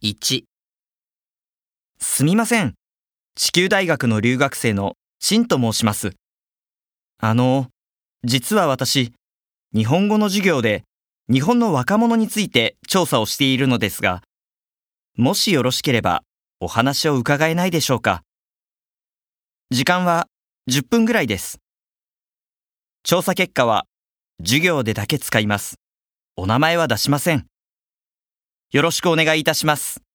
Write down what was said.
1すみません。地球大学の留学生のシンと申します。あの、実は私、日本語の授業で日本の若者について調査をしているのですが、もしよろしければお話を伺えないでしょうか。時間は10分ぐらいです。調査結果は授業でだけ使います。お名前は出しません。よろしくお願いいたします。